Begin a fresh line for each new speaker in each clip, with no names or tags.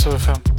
sobre o filme.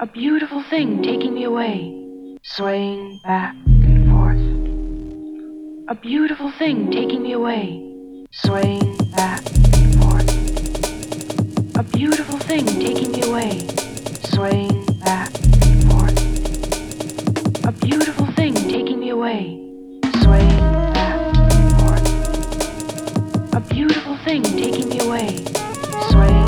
A
beautiful thing taking me away, swaying back and forth. A beautiful thing taking me away, swaying back and forth. A beautiful thing taking me away, swaying back and forth. A beautiful thing taking me away, swaying back and forth. A beautiful thing taking me away, swaying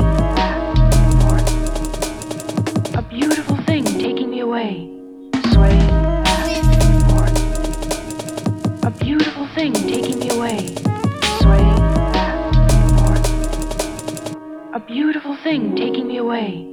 and forth. A beautiful thing taking me away, and forth. A beautiful thing taking me away.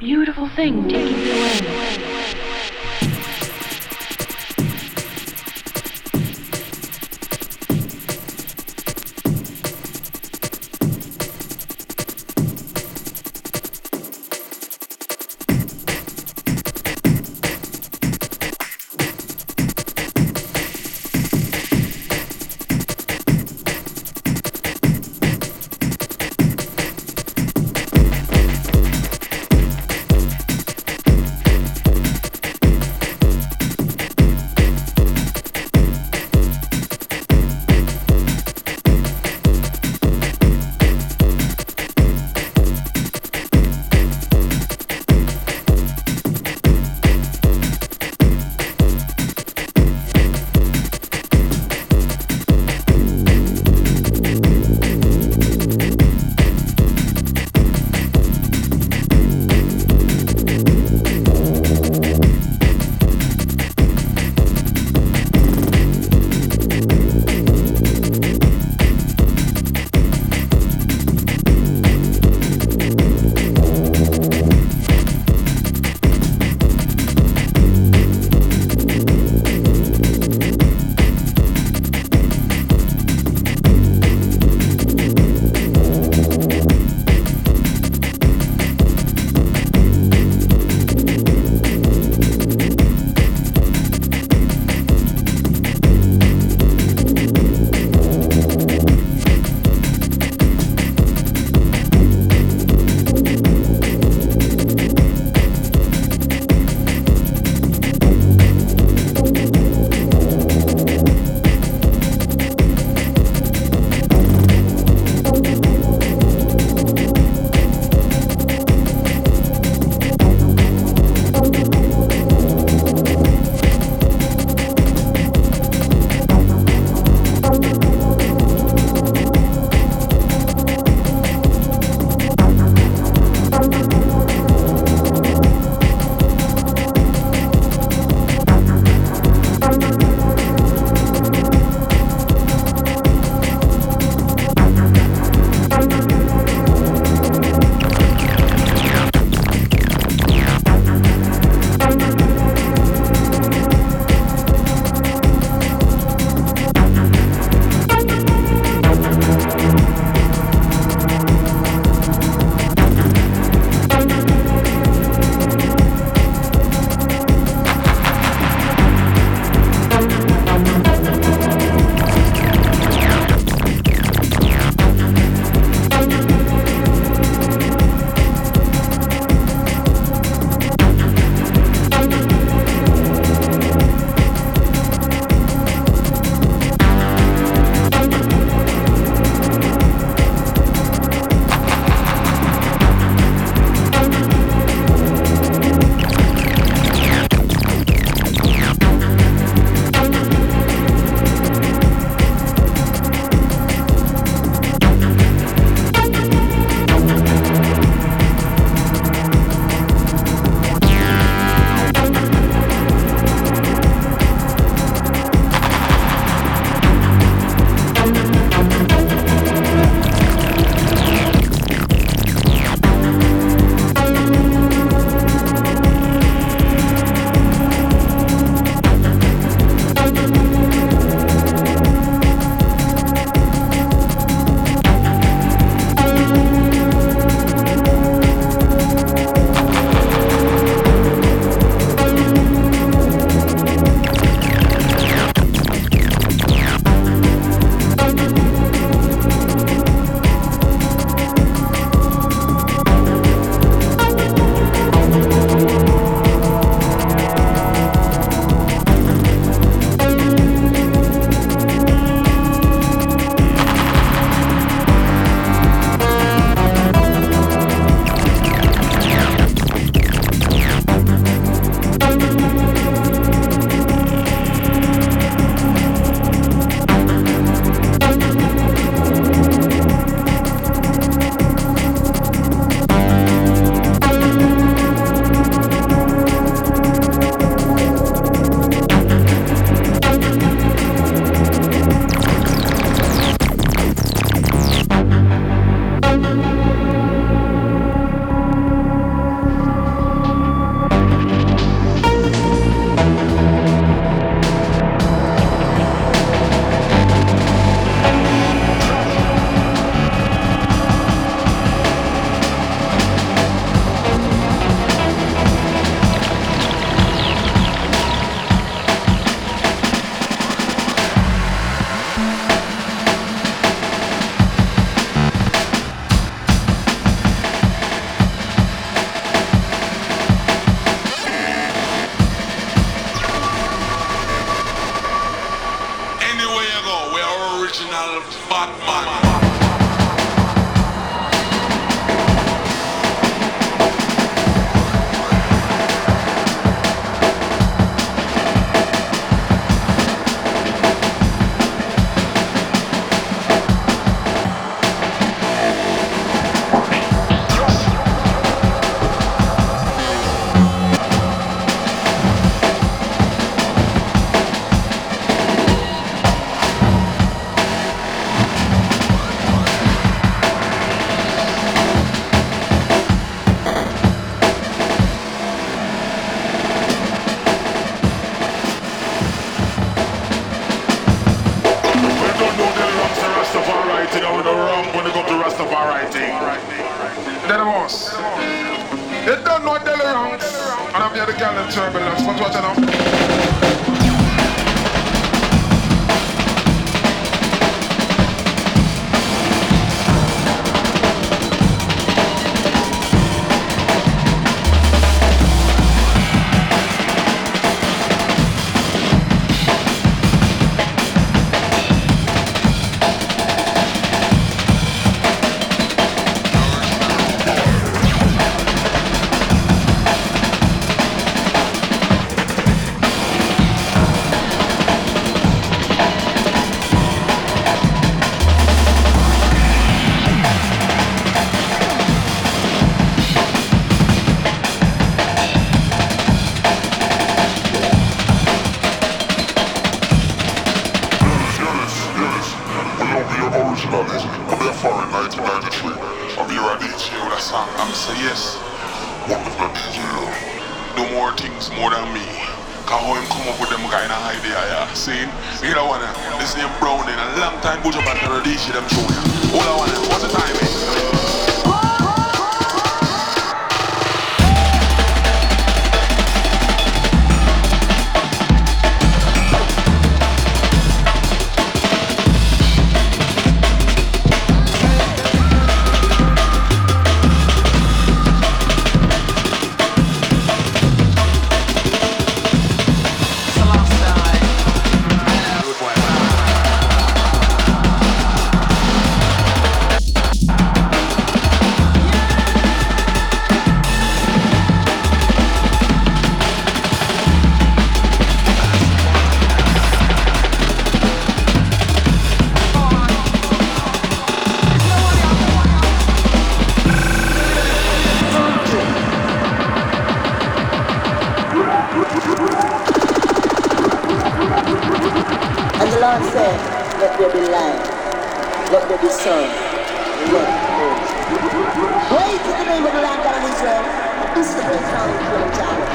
Beautiful thing God said, let
there be light, let there
be sun, let there be. Praise to the name of the Lord God of Israel. This is the first time we've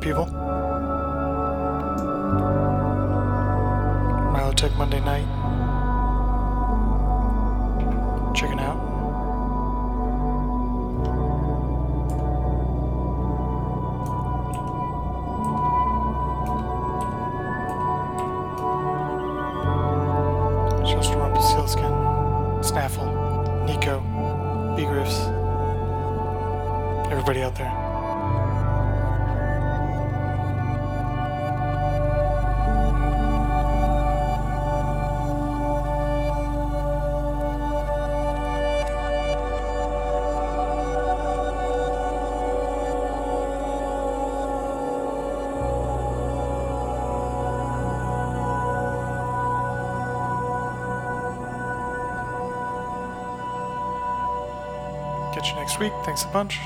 people. Milo Tech Monday night. Checking out. Week. Thanks a bunch.